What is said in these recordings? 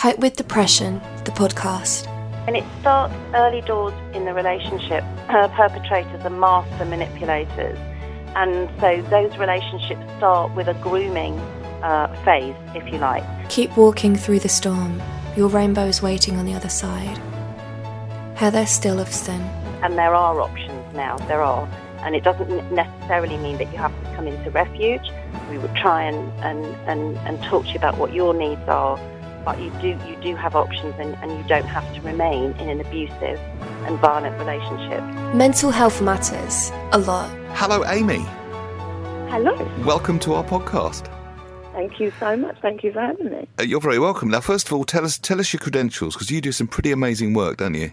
Hope with Depression, the podcast. And it starts early doors in the relationship. Her perpetrators are master manipulators. And so those relationships start with a grooming uh, phase, if you like. Keep walking through the storm. Your rainbow's waiting on the other side. Heather Stillefson. And there are options now, there are. And it doesn't necessarily mean that you have to come into refuge. We would try and, and, and, and talk to you about what your needs are but you do you do have options and, and you don't have to remain in an abusive and violent relationship. Mental health matters a lot. Hello, Amy. Hello. Welcome to our podcast. Thank you so much. Thank you for having me. Uh, you're very welcome. Now, first of all, tell us tell us your credentials because you do some pretty amazing work, don't you?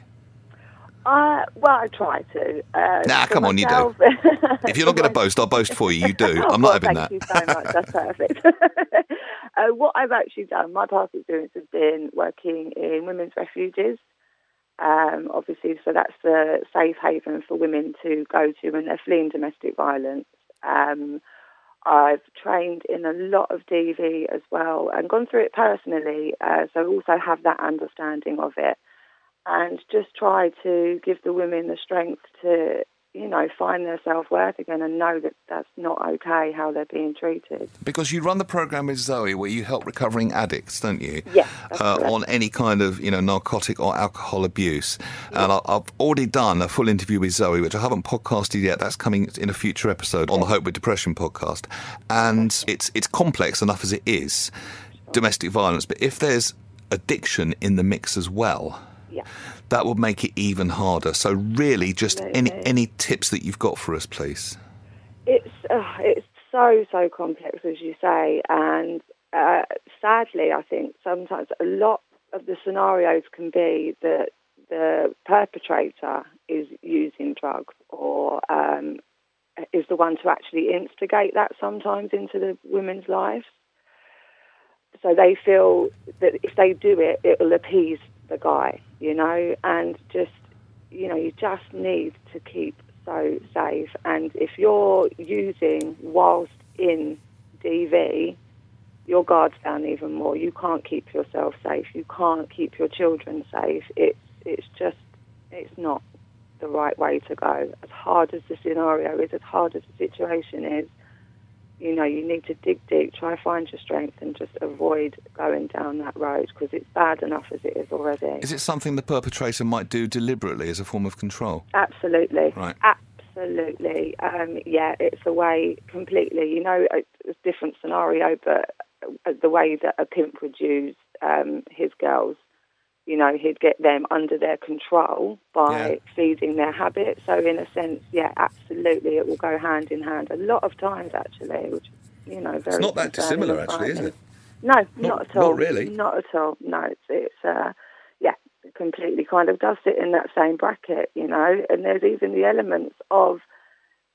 Uh, well, I try to. Uh, nah, come myself. on, you do. if you're not going to boast, I'll boast for you. You do. oh, I'm not well, having thank that. Thank you so much. That's perfect. uh, what I've actually done, my past experience has been working in women's refuges. Um, obviously, so that's the safe haven for women to go to when they're fleeing domestic violence. Um, I've trained in a lot of DV as well and gone through it personally, uh, so also have that understanding of it and just try to give the women the strength to, you know, find their self worth again and know that that's not okay how they're being treated. Because you run the program with Zoe where you help recovering addicts, don't you? Yes. Uh, on any kind of you know narcotic or alcohol abuse, and I, I've already done a full interview with Zoe, which I haven't podcasted yet. That's coming in a future episode on the Hope with Depression podcast, and it's it's complex enough as it is, domestic violence. But if there's addiction in the mix as well, Yeah. that would make it even harder. So really, just any any tips that you've got for us, please. It's uh, it's so so complex as you say, and uh, sadly, I think sometimes a lot of the scenarios can be that the perpetrator is using drugs or um, is the one to actually instigate that sometimes into the women's lives. So they feel that if they do it, it will appease the guy, you know, and just you know, you just need to keep so safe. And if you're using whilst in DV, your guard's down even more. You can't keep yourself safe. You can't keep your children safe. It's it's just it's not the right way to go. As hard as the scenario is, as hard as the situation is, you know, you need to dig deep, try to find your strength, and just avoid going down that road because it's bad enough as it is already. Is it something the perpetrator might do deliberately as a form of control? Absolutely. Right. Absolutely. Um, yeah, it's a way completely. You know, it's a different scenario, but uh, the way that a pimp would use um, his girls, you know, he'd get them under their control by Yeah. feeding their habits. So, in a sense, yeah, absolutely, it will go hand in hand. A lot of times, actually, which you know, very. not that dissimilar, actually, is it? No, Not- not, at not all. really. Not at all. No, it's it's uh, yeah, it completely kind of does sit in that same bracket, you know. And there's even the elements of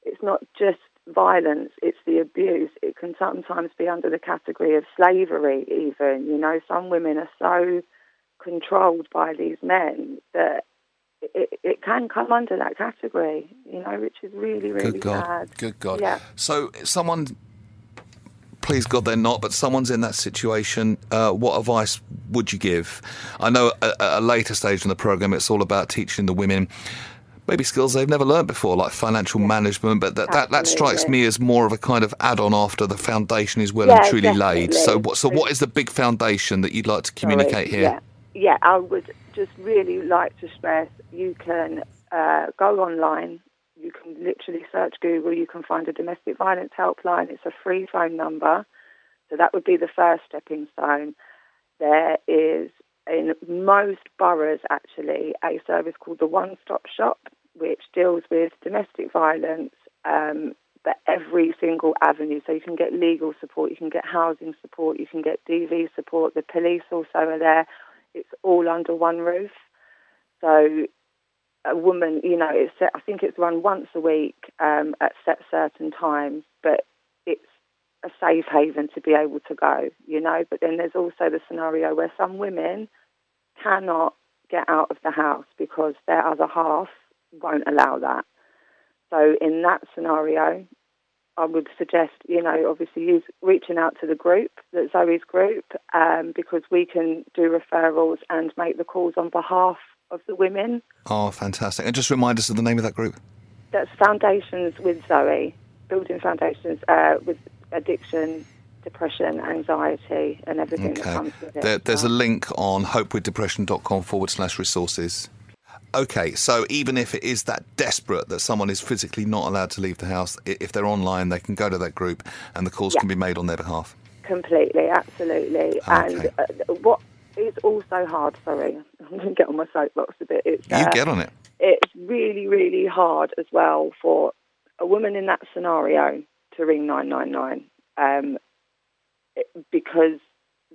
it's not just violence; it's the abuse. It can sometimes be under the category of slavery, even. You know, some women are so controlled by these men that. It, it can come under that category, you know, which is really, really Good God. sad. Good God. Yeah. So someone, please God, they're not, but someone's in that situation. Uh, what advice would you give? I know at, a later stage in the program, it's all about teaching the women. Maybe skills they've never learned before, like financial management, but that, that, that strikes me as more of a kind of add-on after the foundation is well Yeah, and truly laid. So, what, so what is the big foundation that you'd like to communicate Sorry. here? Yeah, yeah. I would just really like to stress you can uh, go online. You can literally search Google. You can find a domestic violence helpline. It's a free phone number. So that would be the first stepping stone. There is, in most boroughs actually, a service called the One Stop Shop, which deals with domestic violence, um, but every single avenue. So you can get legal support, you can get housing support, you can get DV support. The police also are there. It's all under one roof. So a woman, you know, it's I think it's run once a week um, at set certain times, but it's a safe haven to be able to go, you know. But then there's also the scenario where some women cannot get out of the house because their other half won't allow that. So in that scenario, I would suggest, you know, obviously use reaching out to the group, the Zoe's group, um, because we can do referrals and make the calls on behalf of the women. Oh, fantastic! And just remind us of the name of that group. That's Foundations with Zoe, building foundations uh, with addiction, depression, anxiety, and everything Okay. that comes with it. There, there's a link on hopewithdepression.com forward slash resources. Okay, so even if it is that desperate that someone is physically not allowed to leave the house, if they're online, they can go to that group and the calls Yeah. can be made on their behalf. Completely, absolutely. And uh, what is also hard, sorry, I'm going to get on my soapbox a bit. It's, You uh, get on it. it's really, really hard as well for a woman in that scenario to ring 999 um, because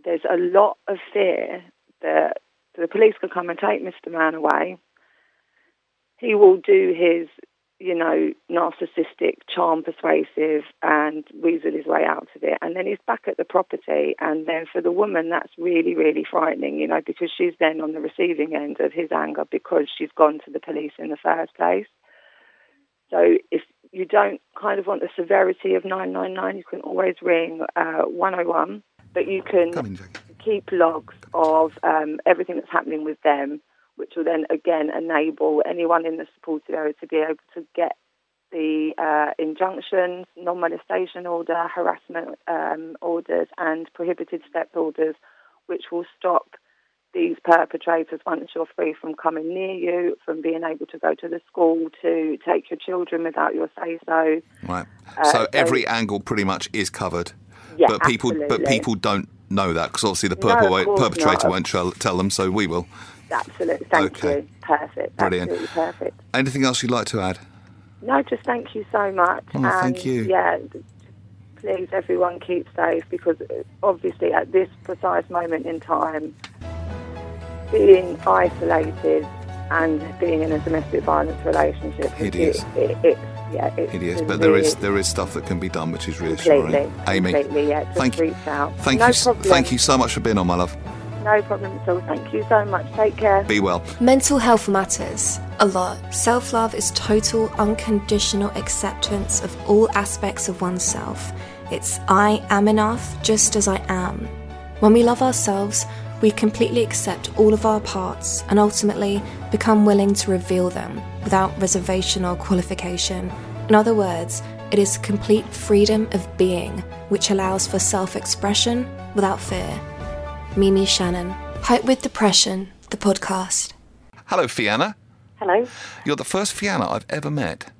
there's a lot of fear that the police can come and take Mr. Man away. He will do his, you know, narcissistic, charm persuasive and weasel his way out of it. And then he's back at the property. And then for the woman, that's really, really frightening, you know, because she's then on the receiving end of his anger because she's gone to the police in the first place. So if you don't kind of want the severity of 999, you can always ring uh, 101, but you can keep logs of um, everything that's happening with them, which will then again enable anyone in the supported area to be able to get the uh, injunctions, non-molestation order, harassment um, orders, and prohibited step orders, which will stop these perpetrators once you're free from coming near you, from being able to go to the school to take your children without your say so. Right. Uh, so so- every angle pretty much is covered. Yeah, but people, but people don't know that because obviously the No, perpetrator, perpetrator not. won't tell, tell them. So we will. Absolutely, thank Okay. you. Perfect. Brilliant. Absolutely perfect. Anything else you'd like to add? No, just thank you so much. Oh, and thank you. Yeah, please, everyone, keep safe because uh, obviously at this precise moment in time, being isolated and being in a domestic violence relationship, Hideous. It, it, it's yeah, it's It is, just but there is there is stuff that can be done, which is reassuring. completely, Amy, completely, yeah. Just thank you, reach out. thank no you, problem. thank you so much for being on, my love. No problem at all. Thank you so much. Take care. Be well. Mental health matters a lot. Self love is total, unconditional acceptance of all aspects of oneself. It's I am enough just as I am. When we love ourselves, we completely accept all of our parts and ultimately become willing to reveal them without reservation or qualification. In other words, it is complete freedom of being, which allows for self expression without fear. Mimi Shannon. Hope with Depression, the podcast. Hello, Fiamma. Hello. You're the first Fiamma I've ever met.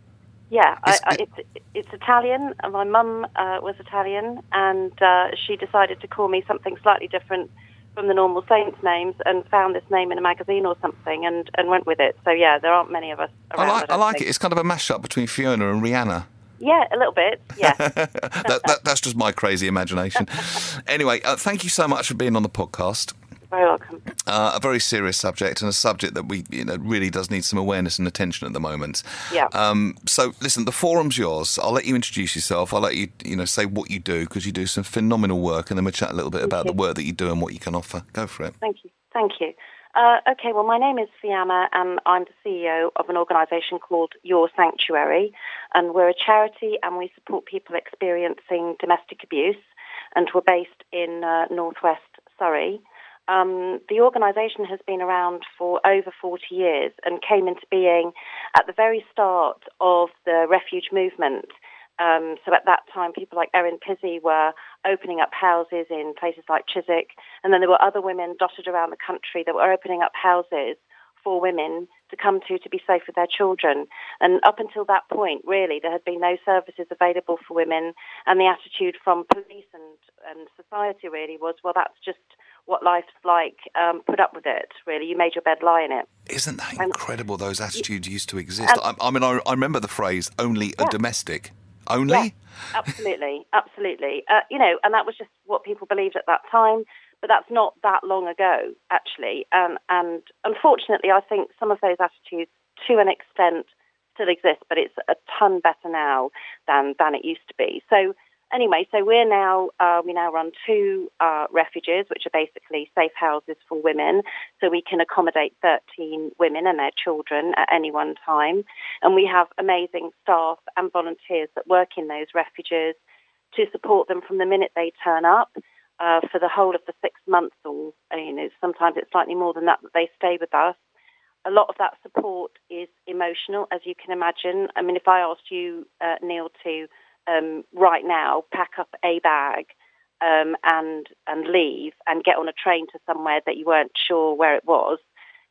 Yeah, I, It's- I, it's, it's Italian. and My mum uh, was Italian, and uh, she decided to call me something slightly different from the normal saints' names, and found this name in a magazine or something, and, and went with it. So yeah, there aren't many of us around. I like I don't like it. It's kind of a mashup between Fiona and Rihanna. Yeah, a little bit. Yeah. that, that, that's just my crazy imagination. anyway, uh, thank you so much for being on the podcast. Very welcome. Uh, a very serious subject and a subject that we you know really does need some awareness and attention at the moment. Yeah. Um, so listen, the forum's yours. I'll let you introduce yourself. I'll let you you know say what you do because you do some phenomenal work, and then we'll chat a little bit about you. the work that you do and what you can offer. Go for it. Thank you. Thank you. Uh, okay, well, my name is Fiamma, and I'm the CEO of an organisation called Your Sanctuary, and we're a charity, and we support people experiencing domestic abuse, and we're based in uh, northwest Surrey. Um, the organisation has been around for over 40 years and came into being at the very start of the refuge movement. Um, so at that time, people like Erin Pizzey were opening up houses in places like Chiswick, and then there were other women dotted around the country that were opening up houses for women to come to to be safe with their children. And up until that point, really, there had been no services available for women, and the attitude from police and, and society really was, well, that's just what life's like. Um, put up with it, really. You made your bed, lie in it. Isn't that incredible? Those attitudes used to exist. And- I, I mean, I, I remember the phrase "only a Yeah. domestic." Only. Absolutely, absolutely. Uh, you know, and that was just what people believed at that time. But that's not that long ago, actually. Um, and unfortunately, I think some of those attitudes, to an extent, still exist. But it's a ton better now than than it used to be. So anyway, so we're now uh, we now run two uh, refuges, which are basically safe houses for women, so we can accommodate 13 women and their children at any one time, and we have amazing staff and volunteers that work in those refuges to support them from the minute they turn up. Uh, for the whole of the six months, or you know, sometimes it's slightly more than that that they stay with us. A lot of that support is emotional, as you can imagine. I mean, if I asked you, uh, Neil, to um, right now pack up a bag um, and and leave and get on a train to somewhere that you weren't sure where it was,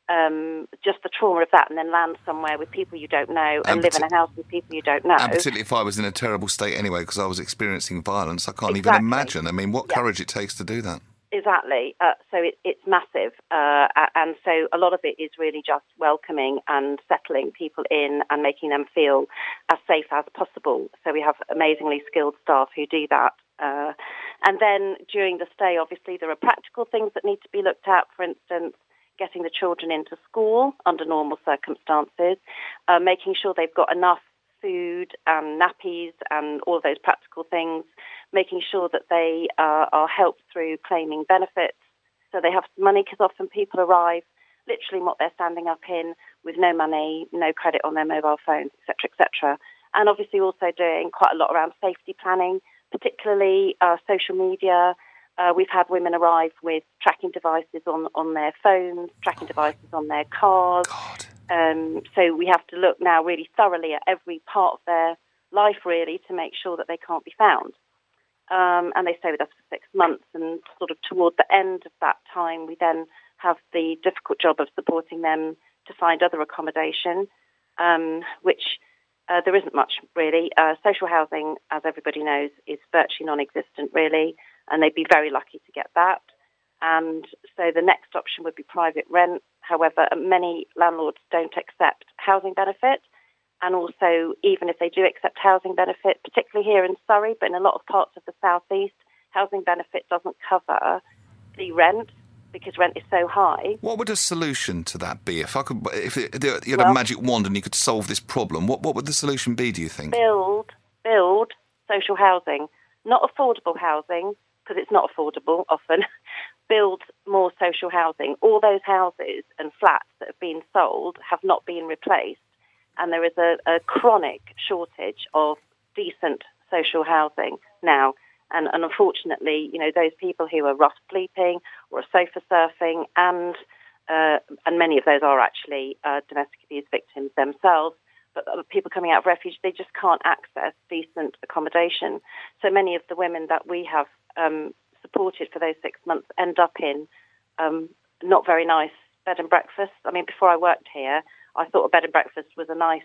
um, just the trauma of that, and then land somewhere with people you don't know and, and live in a house with people you don't know. And particularly if I was in a terrible state anyway, because I was experiencing violence, I can't exactly. even imagine. I mean, what yeah. courage it takes to do that. Exactly. Uh, so it, it's massive, uh, and so a lot of it is really just welcoming and settling people in and making them feel as safe as possible. So we have amazingly skilled staff who do that. Uh, and then during the stay, obviously, there are practical things that need to be looked at. For instance, getting the children into school under normal circumstances, uh, making sure they've got enough food and nappies and all those practical things, making sure that they uh, are helped through claiming benefits. So they have money because often people arrive literally what they're standing up in with no money, no credit on their mobile phones, etc., etc. And obviously also doing quite a lot around safety planning, particularly uh, social media, uh, we've had women arrive with tracking devices on, on their phones, tracking devices on their cars. Um, so we have to look now really thoroughly at every part of their life, really, to make sure that they can't be found. Um, and they stay with us for six months. And sort of toward the end of that time, we then have the difficult job of supporting them to find other accommodation, um, which uh, there isn't much really. Uh, social housing, as everybody knows, is virtually non existent, really and they'd be very lucky to get that. And so the next option would be private rent. However, many landlords don't accept housing benefit. And also, even if they do accept housing benefit, particularly here in Surrey, but in a lot of parts of the southeast, housing benefit doesn't cover the rent because rent is so high. What would a solution to that be? If I could, if you had well, a magic wand and you could solve this problem, what what would the solution be? Do you think? Build, build social housing, not affordable housing, because it's not affordable often, build more social housing. All those houses and flats that have been sold have not been replaced, and there is a, a chronic shortage of decent social housing now. And, and, unfortunately, you know, those people who are rough sleeping or sofa surfing, and uh, and many of those are actually uh, domestic abuse victims themselves, but people coming out of refuge, they just can't access decent accommodation. So many of the women that we have um, supported for those six months end up in um, not very nice bed and breakfast. I mean, before I worked here, I thought a bed and breakfast was a nice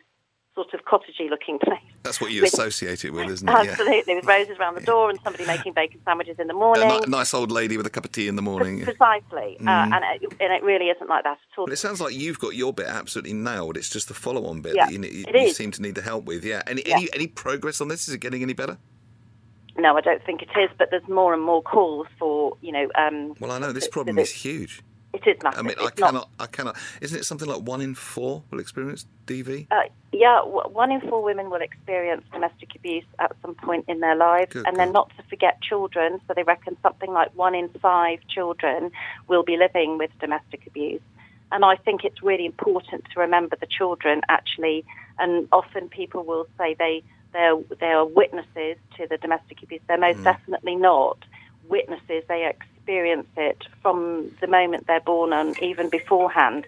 sort of cottagey looking place. That's what you with, associate it with, isn't it? Absolutely, yeah. with roses around the door and somebody making bacon sandwiches in the morning. A nice old lady with a cup of tea in the morning. Precisely, uh, mm. uh, and, it, and, it, really isn't like that at all. But it sounds like you've got your bit absolutely nailed. It's just the follow-on bit yeah, that you, you, you seem to need the help with. Yeah. Any, yeah. any any progress on this? Is it getting any better? No, I don't think it is. But there's more and more calls for you know. Um, well, I know this problem is huge. It is massive. I mean, it's I cannot, not... I cannot. Isn't it something like one in four will experience DV? Uh, yeah, one in four women will experience domestic abuse at some point in their lives, Good and God. then not to forget children. So they reckon something like one in five children will be living with domestic abuse. And I think it's really important to remember the children actually. And often people will say they they're, they are witnesses to the domestic abuse. They're most mm. definitely not witnesses. They experience it from the moment they're born and even beforehand.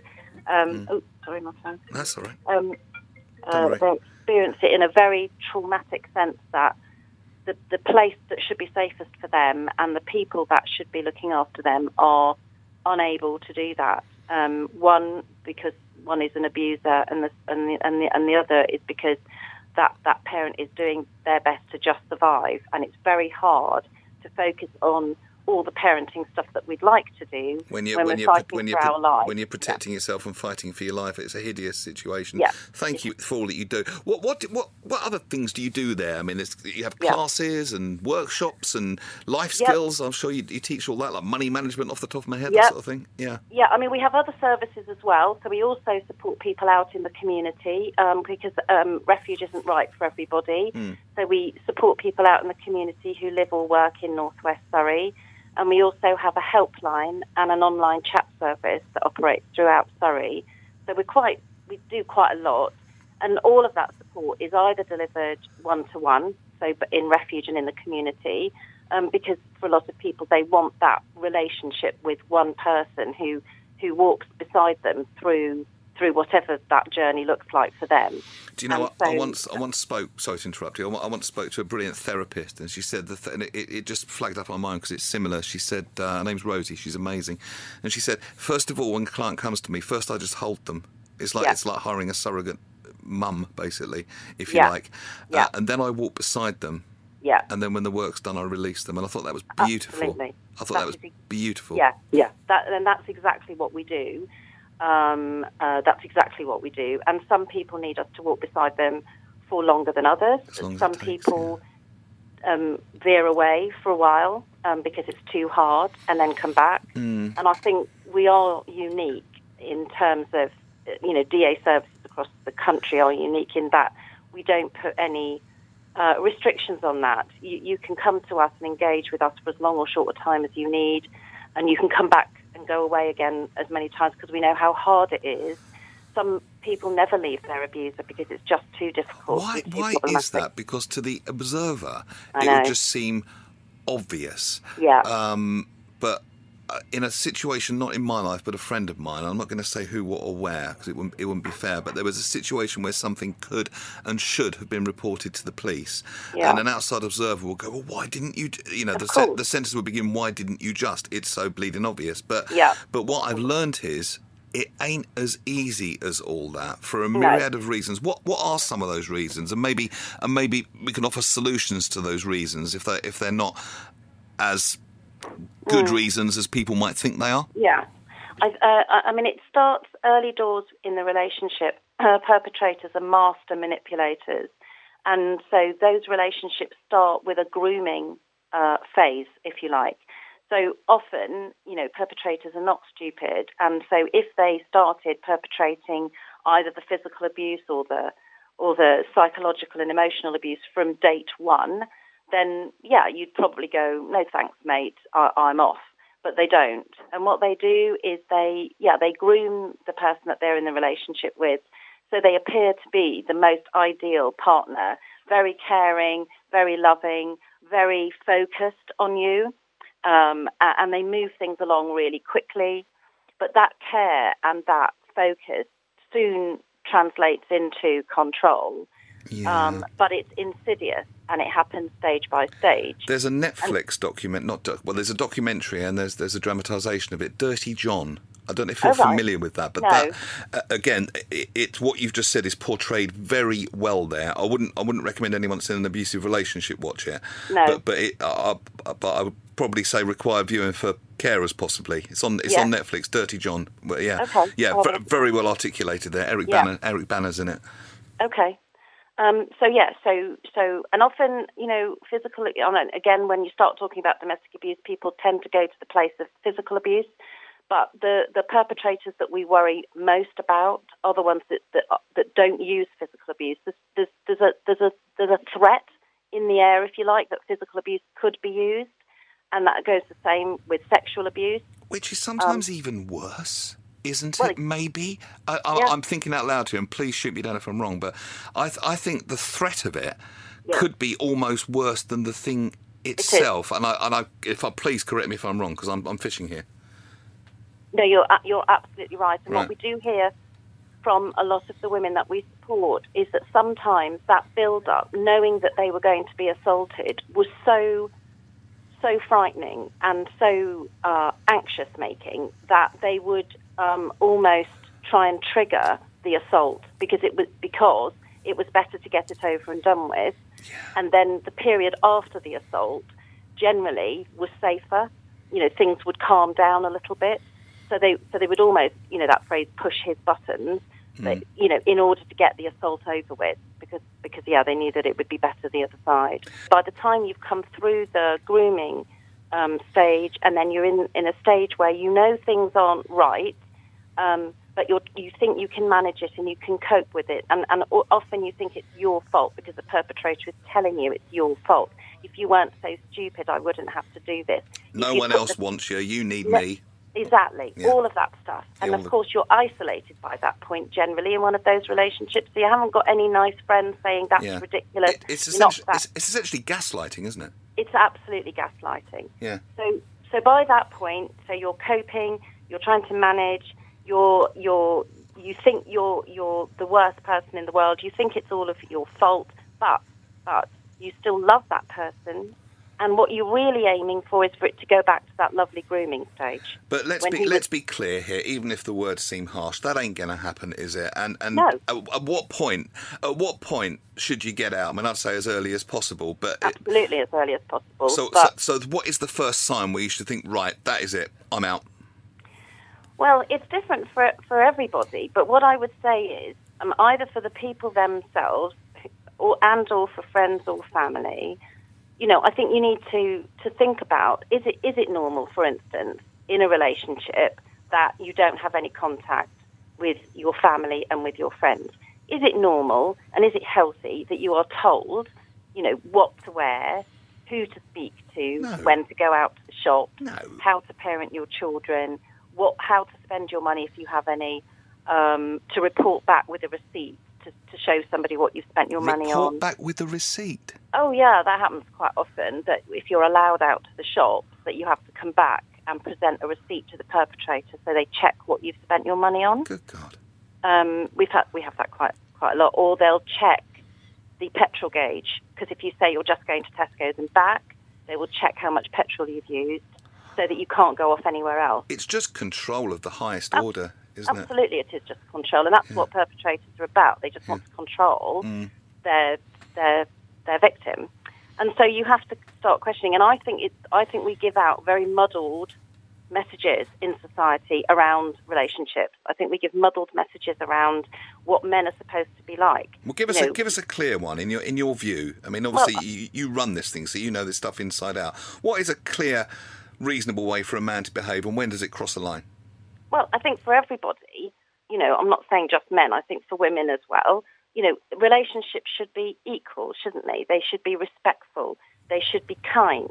Um, mm. Oh, sorry, my phone. That's all right. Um, uh, they experience it in a very traumatic sense that the, the place that should be safest for them and the people that should be looking after them are unable to do that. Um, one, because one is an abuser, and the, and the, and the, and the other is because that that parent is doing their best to just survive, and it's very hard to focus on all the parenting stuff that we'd like to do when, you, when, when you're, fighting when you're, for our lives. When you're protecting yeah. yourself and fighting for your life, it's a hideous situation. Yeah. Thank you for all that you do. What what what what other things do you do there? I mean, you have classes yeah. and workshops and life skills. Yep. I'm sure you, you, teach all that, like money management, off the top of my head, yep. that sort of thing. Yeah. Yeah. I mean, we have other services as well. So we also support people out in the community um, because um, refuge isn't right for everybody. Mm. So we support people out in the community who live or work in northwest Surrey. And we also have a helpline and an online chat service that operates throughout Surrey. So we're quite, we do quite a lot. And all of that support is either delivered one to one, so in refuge and in the community, um, because for a lot of people, they want that relationship with one person who, who walks beside them through through whatever that journey looks like for them. Do you know what? So, I once I once spoke. Sorry to interrupt you. I once spoke to a brilliant therapist, and she said the th- and it, it, just flagged up on my mind because it's similar. She said uh, her name's Rosie. She's amazing, and she said first of all, when a client comes to me, first I just hold them. It's like yeah. it's like hiring a surrogate mum, basically, if you yeah. like. Yeah. Uh, and then I walk beside them. Yeah. And then when the work's done, I release them, and I thought that was beautiful. Absolutely. I thought that's that was beautiful. Yeah, yeah. That, and that's exactly what we do. Um, uh, that's exactly what we do. And some people need us to walk beside them for longer than others. Some takes, people yeah. um, veer away for a while um, because it's too hard and then come back. Mm. And I think we are unique in terms of, you know, DA services across the country are unique in that we don't put any uh, restrictions on that. You, you can come to us and engage with us for as long or short a time as you need, and you can come back and go away again as many times because we know how hard it is. Some people never leave their abuser because it's just too difficult. Why, why is that? Because to the observer, it would just seem obvious. Yeah. Um, but in a situation, not in my life, but a friend of mine, I'm not going to say who, what, or where because it wouldn't, it wouldn't be fair, but there was a situation where something could and should have been reported to the police. Yeah. And an outside observer will go, well, why didn't you, you know, the, se- the sentence will begin, why didn't you just? It's so bleeding obvious. But, yeah. but what I've learned is it ain't as easy as all that for a myriad no. of reasons. What what are some of those reasons? And maybe and maybe we can offer solutions to those reasons if they if they're not as good mm. reasons as people might think they are? Yeah. I, uh, I mean, it starts early doors in the relationship. Uh, perpetrators are master manipulators. And so those relationships start with a grooming uh, phase, if you like. So often, you know, perpetrators are not stupid. And so if they started perpetrating either the physical abuse or the or the psychological and emotional abuse from date one, then yeah, you'd probably go, no thanks, mate, I, I'm off. But they don't. And what they do is they, yeah, they groom the person that they're in the relationship with. So they appear to be the most ideal partner, very caring, very loving, very focused on you. Um, and they move things along really quickly. But that care and that focus soon translates into control. Yeah. Um, but it's insidious and it happens stage by stage. There's a Netflix and, document, not doc, well, there's a documentary and there's there's a dramatisation of it. Dirty John. I don't know if you're oh, familiar with that, but no. that uh, again, it, it's what you've just said is portrayed very well there. I wouldn't I wouldn't recommend anyone that's in an abusive relationship watch it. No. But but it, uh, but I would probably say required viewing for carers possibly. It's on it's yeah. on Netflix. Dirty John. Well, yeah. Okay. Yeah. Oh, very well articulated there. Eric yeah. Bana. Eric Bana's in it. Okay. Um, so yeah, so so and often you know physical. Again, when you start talking about domestic abuse, people tend to go to the place of physical abuse. But the, the perpetrators that we worry most about are the ones that, that, that don't use physical abuse. There's, there's, there's, a, there's, a, there's a threat in the air, if you like, that physical abuse could be used. And that goes the same with sexual abuse. Which is sometimes um, even worse isn't well, it? Maybe I, am thinking out loud here, and please shoot me down if I'm wrong. But I, th- I think the threat of it yeah. could be almost worse than the thing itself. It and I, and I, if I please correct me if I'm wrong, because I'm, I'm fishing here. No, you're you're absolutely right. And right. what we do hear from a lot of the women that we support is that sometimes that build up, knowing that they were going to be assaulted, was so so frightening and so uh, anxious making that they would um, almost try and trigger the assault because it was because it was better to get it over and done with, yeah. and then the period after the assault generally was safer. You know, things would calm down a little bit, so they so they would almost you know that phrase push his buttons. Mm. But, you know, in order to get the assault over with, because because yeah, they knew that it would be better the other side. By the time you've come through the grooming um, stage, and then you're in in a stage where you know things aren't right, um, but you you think you can manage it and you can cope with it, and, and often you think it's your fault because the perpetrator is telling you it's your fault. If you weren't so stupid, I wouldn't have to do this. No one else the, wants you. You need me. Exactly, yeah. all of that stuff. And yeah, of course, you're isolated by that point generally in one of those relationships. So you haven't got any nice friends saying that's yeah. ridiculous. It, it's, essentially, that. it's, it's, essentially gaslighting, isn't it? It's absolutely gaslighting. Yeah. So, so by that point, so you're coping, you're trying to manage, you're you're you think you're you're the worst person in the world. You think it's all of your fault, but but you still love that person and what you're really aiming for is for it to go back to that lovely grooming stage. But let's be let's be clear here. Even if the words seem harsh, that ain't going to happen, is it? And and no. at, at, what point? At what point should you get out? I mean, I'd say as early as possible. But absolutely it, as early as possible. So, but, so so what is the first sign where you should think, right, that is it, I'm out? Well, it's different for for everybody. But what I would say is, um, either for the people themselves, or and or for friends or family you know, I think you need to, to think about is it is it normal, for instance, in a relationship that you don't have any contact with your family and with your friends? Is it normal and is it healthy that you are told, you know, what to wear, who to speak to, no. when to go out to the shop, no. how to parent your children, what how to spend your money if you have any, um, to report back with a receipt to, to show somebody what you've spent your report money on. Report back with the receipt. Oh yeah, that happens quite often. That if you're allowed out to the shops, that you have to come back and present a receipt to the perpetrator, so they check what you've spent your money on. Good God. Um, we've had we have that quite quite a lot. Or they'll check the petrol gauge because if you say you're just going to Tesco's and back, they will check how much petrol you've used, so that you can't go off anywhere else. It's just control of the highest order, isn't Absolutely, it? Absolutely, it is just control, and that's yeah. what perpetrators are about. They just want to control mm. their their their victim. And so you have to start questioning. And I think it's, I think we give out very muddled messages in society around relationships. I think we give muddled messages around what men are supposed to be like. Well, give us you know, a give us a clear one in your in your view. I mean, obviously well, you, you run this thing, so you know this stuff inside out. What is a clear, reasonable way for a man to behave, and when does it cross the line? Well, I think for everybody, you know, I'm not saying just men. I think for women as well you know, relationships should be equal, shouldn't they? They should be respectful. They should be kind.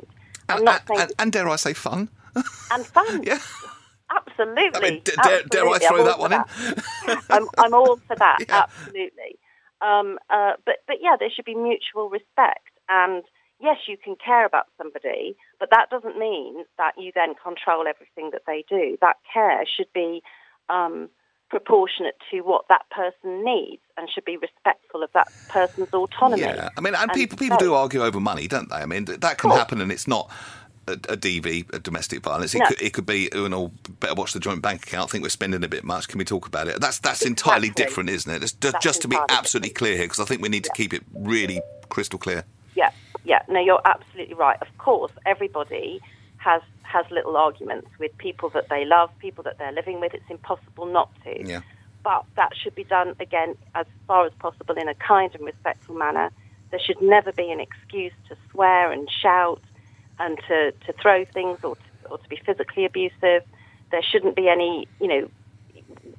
I'm and, not saying and, and dare I say fun? And fun. yeah. Absolutely. I mean, d- dare, dare, I throw that one that. in? I'm, I'm, all for that. Yeah. Absolutely. Um, uh, but but yeah, there should be mutual respect, and yes, you can care about somebody, but that doesn't mean that you then control everything that they do. That care should be um, proportionate to what that person needs and should be respectful of that person's autonomy. Yeah, I mean, and, and people people do argue over money, don't they? I mean, that can happen, and it's not. A, a DV, a domestic violence. It, no. could, it could be, you know, better watch the joint bank account. I think we're spending a bit much. Can we talk about it? That's that's entirely different, isn't it? Just, just, just to be absolutely different. clear here, because I think we need to keep it really crystal clear. Yeah, yeah. No, you're absolutely right. Of course, everybody has has little arguments with people that they love, people that they're living with. It's impossible not to. Yeah. But that should be done again as far as possible in a kind and respectful manner. There should never be an excuse to swear and shout and to, to throw things or to, or to be physically abusive. There shouldn't be any, you know,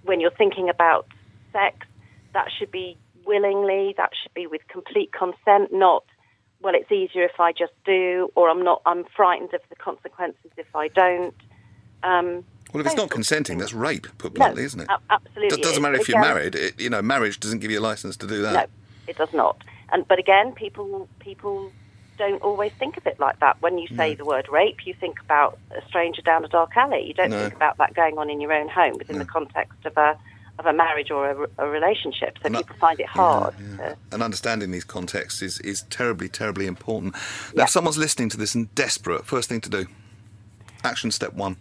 when you're thinking about sex, that should be willingly, that should be with complete consent, not well, it's easier if I just do, or I'm not. I'm frightened of the consequences if I don't. Um, well, if it's not consenting, that's rape, put bluntly, no, isn't it? Absolutely. It doesn't matter if you're married. It, you know, marriage doesn't give you a license to do that. No, it does not. And but again, people people don't always think of it like that. When you say no. the word rape, you think about a stranger down a dark alley. You don't no. think about that going on in your own home within the context of a of a marriage or a, a relationship. So and people find it hard. Yeah, yeah. To... And understanding these contexts is, is terribly, terribly important. Now, yeah. if someone's listening to this and desperate, first thing to do, action step one.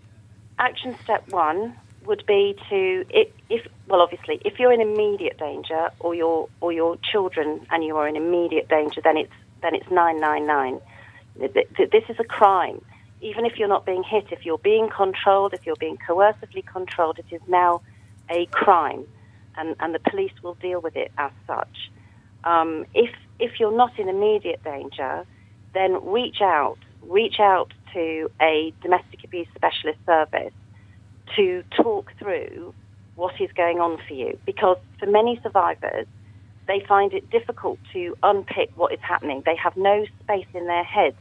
Action step one would be to if, if well obviously if you're in immediate danger or your or your children and you are in immediate danger then it's then it's 999 this is a crime even if you're not being hit if you're being controlled if you're being coercively controlled it is now a crime, and, and the police will deal with it as such. Um, if if you're not in immediate danger, then reach out, reach out to a domestic abuse specialist service to talk through what is going on for you. Because for many survivors, they find it difficult to unpick what is happening. They have no space in their heads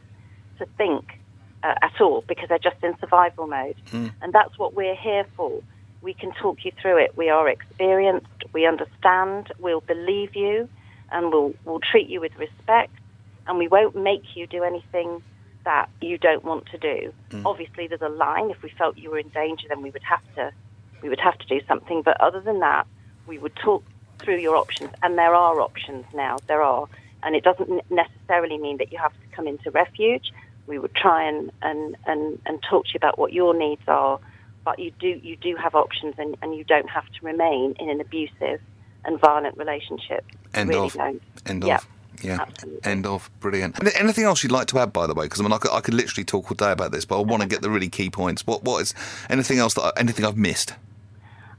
to think uh, at all because they're just in survival mode. Mm. And that's what we're here for. We can talk you through it. We are experienced, we understand, we'll believe you, and we'll, we'll treat you with respect, and we won't make you do anything that you don't want to do. Mm. Obviously, there's a line. If we felt you were in danger, then we would have to we would have to do something. But other than that, we would talk through your options, and there are options now. There are, and it doesn't necessarily mean that you have to come into refuge. We would try and and and, and talk to you about what your needs are, but you do you do have options, and, and you don't have to remain in an abusive and violent relationship. End really of. don't. End Yeah. of. Yeah. Absolutely. End of. Brilliant. Anything else you'd like to add, by the way? Because I mean, I could, I could literally talk all day about this, but I want to get the really key points. What What is anything else that I, anything I've missed?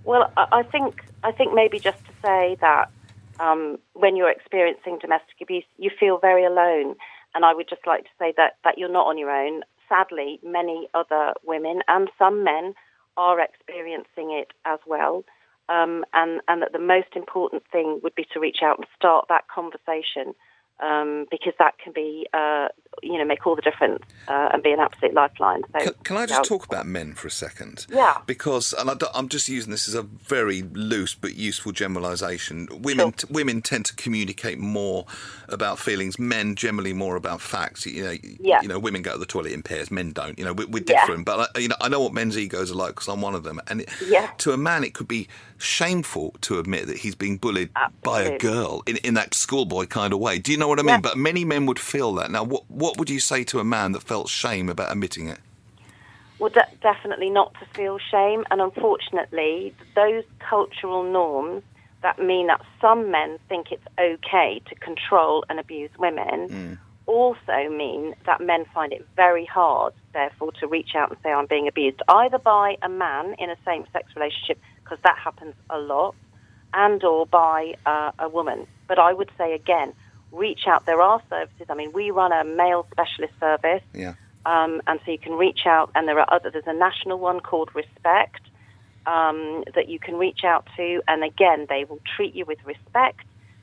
Well, I I think I think maybe just to say that um, when you're experiencing domestic abuse, you feel very alone, and I would just like to say that that you're not on your own. Sadly, many other women and some men are experiencing it as well, um, and and that the most important thing would be to reach out and start that conversation. Um, because that can be, uh, you know, make all the difference uh, and be an absolute lifeline. So, Can, can I just talk about men for a second? Yeah. Because, and I, am just using this as a very loose but useful generalisation. Women, Sure. women tend to communicate more about feelings. Men generally more about facts. You know, Yeah. you know, women go to the toilet in pairs. Men don't. You know, we're, we're Yeah. different. But I, you know, I know what men's egos are like because I'm one of them. And it, Yeah. to a man, it could be shameful to admit that he's being bullied by a girl in, in that schoolboy kind of way. Do you know what I mean? Yeah. But many men would feel that. Now, what what would you say to a man that felt shame about admitting it? Well, de- definitely not to feel shame. And unfortunately, those cultural norms that mean that some men think it's okay to control and abuse women also mean that men find it very hard, therefore, to reach out and say, I'm being abused, either by a man in a same sex relationship, because that happens a lot, and or by uh, a woman. But I would say again, reach out. There are services. I mean, we run a male specialist service. Yeah. Um, and so you can reach out, and there are other. There's a national one called Respect um, that you can reach out to, and again, they will treat you with respect.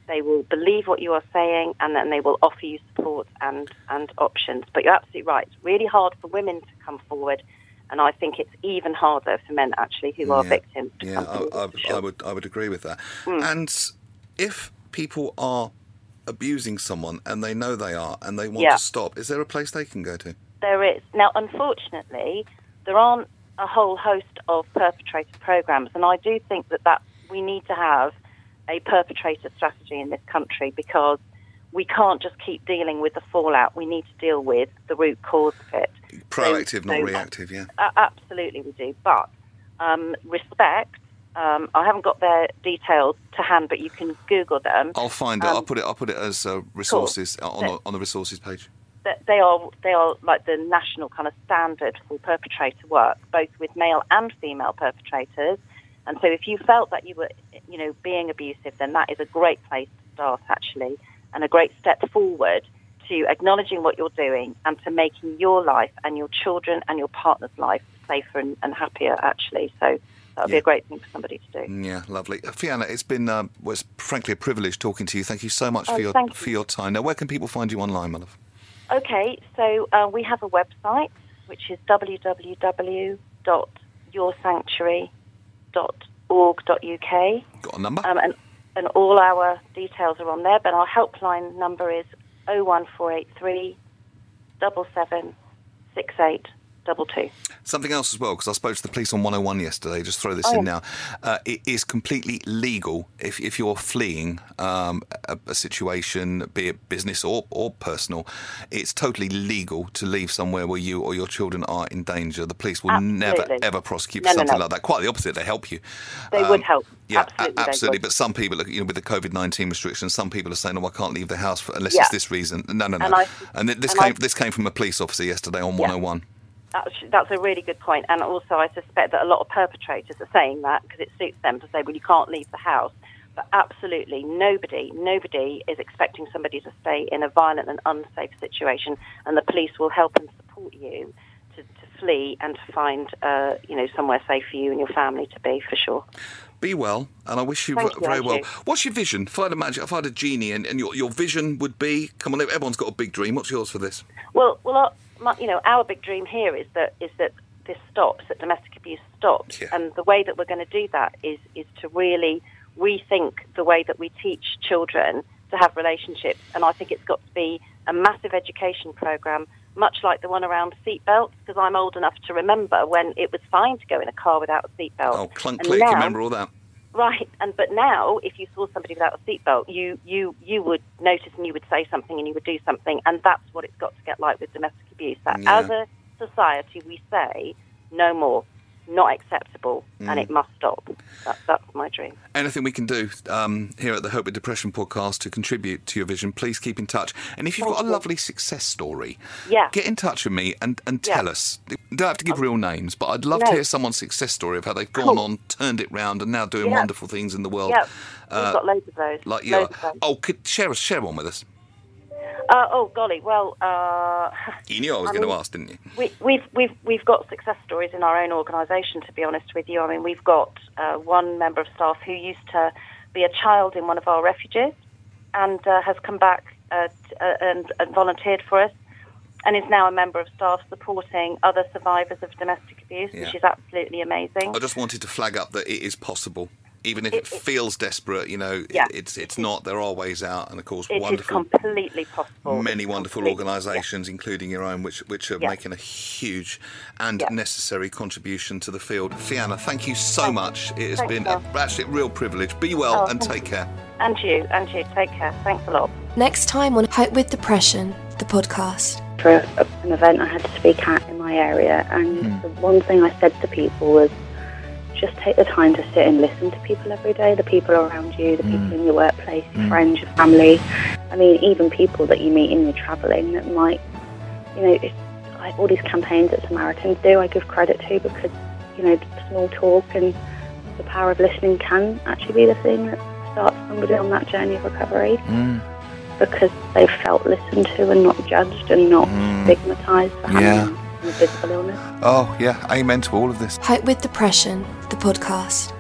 They will believe what you are saying, and then they will offer you support and and options. But you're absolutely right. It's really hard for women to come forward, and I think it's even harder for men actually who are Yeah. victims. Yeah, I, I, sure. I would I would agree with that. Hmm. And if people are abusing someone and they know they are and they want Yeah. to stop, is there a place they can go to? There is. Now, unfortunately, there aren't a whole host of perpetrator programs, and I do think that, that we need to have a perpetrator strategy in this country because we can't just keep dealing with the fallout. We need to deal with the root cause of it. Proactive, not so- reactive. Yeah. Uh, absolutely, we do. But um, respect. Um, I haven't got their details to hand, but you can Google them. I'll find it. Um, I'll put it. I'll put it as uh, resources on the, on the resources page. they are they are like the national kind of standard for perpetrator work, both with male and female perpetrators. And so, if you felt that you were, you know, being abusive, then that is a great place to start, actually, and a great step forward to acknowledging what you're doing and to making your life and your children and your partner's life safer and, and happier, actually. So that would be a great thing for somebody to do. Yeah, lovely. Uh, Fiamma, it's been um, was frankly a privilege talking to you. Thank you so much Oh, for your you. for your time. Now, where can people find you online, my love? Okay, so uh, we have a website which is www.yoursanctuary.org.uk, Got a number? um, and and all our details are on there. But our helpline number is 01483 77 6822. Something else as well, because I spoke to the police on 101 yesterday. Just throw this Oh, in yeah. now. Uh, it is completely legal if, if you're fleeing um, a, a situation, be it business or, or personal. It's totally legal to leave somewhere where you or your children are in danger. The police will never ever prosecute No, for no, something no. like that. Quite the opposite. They help you. They Um, would help. Yeah, absolutely. a- absolutely. But some people, you know, with the COVID nineteen restrictions, some people are saying, "Oh, I can't leave the house for, unless Yeah. it's this reason." No, no, no. And I- and this and came I- this came from a police officer yesterday on 101. That's, that's a really good point. And also, I suspect that a lot of perpetrators are saying that because it suits them to say, well, you can't leave the house. But absolutely, nobody, nobody is expecting somebody to stay in a violent and unsafe situation. And the police will help and support you to to, flee and to find, uh, you know, somewhere safe for you and your family to be, for sure. Be well, and I wish you Thank you, very well. Andrew. What's your vision? If I had a magic, if I had a genie, and, and your, your vision would be, come on, everyone's got a big dream. What's yours for this? Well, well, our, my, you know, our big dream here is that is that this stops, that domestic abuse stops, Yeah. and the way that we're going to do that is is to really rethink the way that we teach children to have relationships, and I think it's got to be a massive education program, much like the one around seatbelts, because I'm old enough to remember when it was fine to go in a car without a seatbelt. Oh, clunk click, remember all that? Right, and but now, if you saw somebody without a seatbelt, you you you would notice and you would say something and you would do something, and that's what it's got to get like with domestic abuse. That Yeah. as a society, we say no more, not acceptable, Mm. and it must stop. That, that's my dream. Anything we can do um, here at the Hope with Depression podcast to contribute to your vision, please keep in touch. And if you've Thank got a lovely success story, Yeah. get in touch with me and, and Yeah. tell us. You don't have to give real names, but I'd love to hear someone's success story of how they've gone Cool. on, turned it round, and now doing Yeah. wonderful things in the world. Yeah, Uh, we've got loads of those. Like you. loads. Oh, could share us, share one with us. Uh, oh golly, well. Uh, You knew I was I going to ask, didn't you? We, we've we've we've got success stories in our own organisation. To be honest with you, I mean, we've got uh, one member of staff who used to be a child in one of our refuges, and uh, has come back uh, t- uh, and, and volunteered for us, and is now a member of staff supporting other survivors of domestic abuse, Yeah. which is absolutely amazing. I just wanted to flag up that it is possible. Even if it, It- it- feels desperate, you know, Yeah. it's it's not. There are ways out, and of course, It is wonderful completely possible. many It's wonderful completely- organisations, including your own, which which are Yeah. making a huge and Yeah. necessary contribution to the field. Fiamma, thank you so Thank- much. It has thanks, been Phil. a absolute real privilege. Be well Oh, and thank take care. And you, and you. Take care. Thanks a lot. Next time on Hope with Depression, the podcast. for a, an event I had to speak at in my area, and hmm. the one thing I said to people was just take the time to sit and listen to people every day the people around you, the mm. people in your workplace, your mm. friends, your family. I mean, even people that you meet in your travelling that might, you know, like all these campaigns that Samaritans do, I give credit to because, you know, small talk and the power of listening can actually be the thing that starts somebody on that journey of recovery. Mm. Because they felt listened to and not judged and not stigmatised for having Yeah. A physical illness. Oh yeah, amen to all of this. Hope with Depression, the podcast.